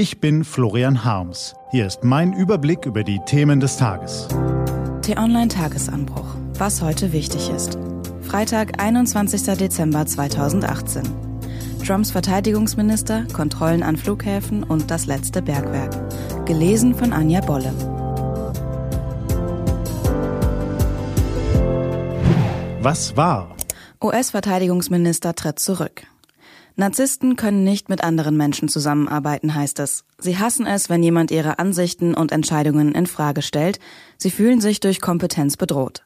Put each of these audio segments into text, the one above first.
Ich bin Florian Harms. Hier ist mein Überblick über die Themen des Tages. T-Online Tagesanbruch. Was heute wichtig ist. Freitag, 21. Dezember 2018. Trumps Verteidigungsminister, Kontrollen an Flughäfen und das letzte Bergwerk. Gelesen von Anja Bolle. Was war? US-Verteidigungsminister tritt zurück. Narzissten können nicht mit anderen Menschen zusammenarbeiten, heißt es. Sie hassen es, wenn jemand ihre Ansichten und Entscheidungen in Frage stellt. Sie fühlen sich durch Kompetenz bedroht.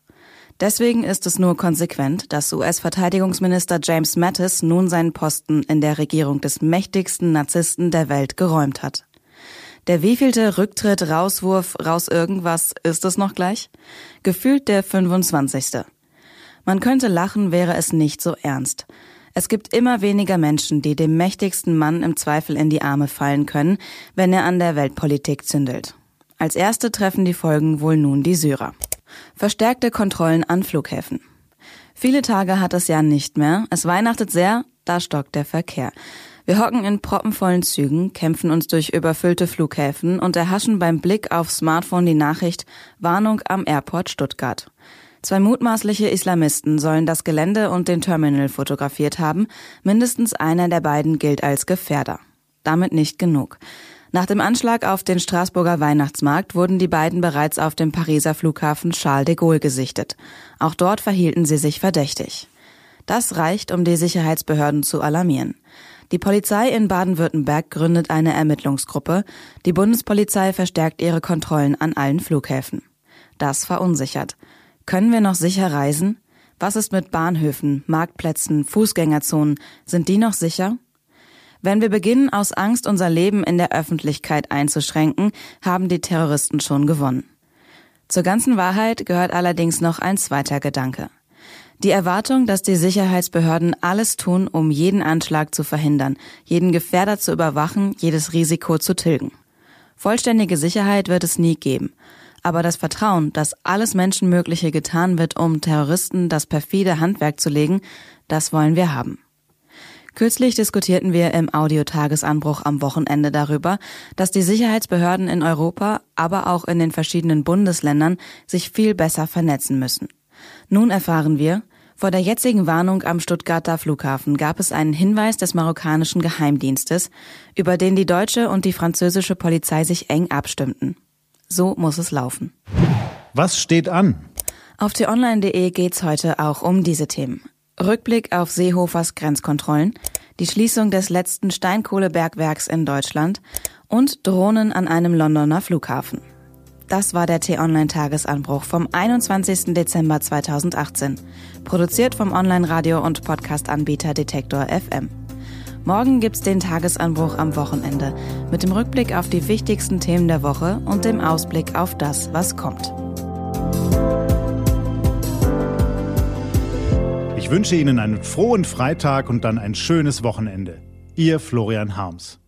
Deswegen ist es nur konsequent, dass US-Verteidigungsminister James Mattis nun seinen Posten in der Regierung des mächtigsten Narzissten der Welt geräumt hat. Der wievielte Rücktritt, Rauswurf, raus irgendwas ist es noch gleich? Gefühlt der 25. Man könnte lachen, wäre es nicht so ernst. Es gibt immer weniger Menschen, die dem mächtigsten Mann im Zweifel in die Arme fallen können, wenn er an der Weltpolitik zündelt. Als erste treffen die Folgen wohl nun die Syrer. Verstärkte Kontrollen an Flughäfen. Viele Tage hat das Jahr nicht mehr. Es weihnachtet sehr, da stockt der Verkehr. Wir hocken in proppenvollen Zügen, kämpfen uns durch überfüllte Flughäfen und erhaschen beim Blick aufs Smartphone die Nachricht Warnung am Airport Stuttgart. Zwei mutmaßliche Islamisten sollen das Gelände und den Terminal fotografiert haben. Mindestens einer der beiden gilt als Gefährder. Damit nicht genug. Nach dem Anschlag auf den Straßburger Weihnachtsmarkt wurden die beiden bereits auf dem Pariser Flughafen Charles de Gaulle gesichtet. Auch dort verhielten sie sich verdächtig. Das reicht, um die Sicherheitsbehörden zu alarmieren. Die Polizei in Baden-Württemberg gründet eine Ermittlungsgruppe. Die Bundespolizei verstärkt ihre Kontrollen an allen Flughäfen. Das verunsichert. Können wir noch sicher reisen? Was ist mit Bahnhöfen, Marktplätzen, Fußgängerzonen? Sind die noch sicher? Wenn wir beginnen, aus Angst unser Leben in der Öffentlichkeit einzuschränken, haben die Terroristen schon gewonnen. Zur ganzen Wahrheit gehört allerdings noch ein zweiter Gedanke. Die Erwartung, dass die Sicherheitsbehörden alles tun, um jeden Anschlag zu verhindern, jeden Gefährder zu überwachen, jedes Risiko zu tilgen. Vollständige Sicherheit wird es nie geben. Aber das Vertrauen, dass alles Menschenmögliche getan wird, um Terroristen das perfide Handwerk zu legen, das wollen wir haben. Kürzlich diskutierten wir im Audiotagesanbruch am Wochenende darüber, dass die Sicherheitsbehörden in Europa, aber auch in den verschiedenen Bundesländern sich viel besser vernetzen müssen. Nun erfahren wir, vor der jetzigen Warnung am Stuttgarter Flughafen gab es einen Hinweis des marokkanischen Geheimdienstes, über den die deutsche und die französische Polizei sich eng abstimmten. So muss es laufen. Was steht an? Auf t-online.de geht's heute auch um diese Themen. Rückblick auf Seehofers Grenzkontrollen, die Schließung des letzten Steinkohlebergwerks in Deutschland und Drohnen an einem Londoner Flughafen. Das war der T-Online-Tagesanbruch vom 21. Dezember 2018. Produziert vom Online-Radio- und Podcast-Anbieter Detektor FM. Morgen gibt's den Tagesanbruch am Wochenende mit dem Rückblick auf die wichtigsten Themen der Woche und dem Ausblick auf das, was kommt. Ich wünsche Ihnen einen frohen Freitag und dann ein schönes Wochenende. Ihr Florian Harms.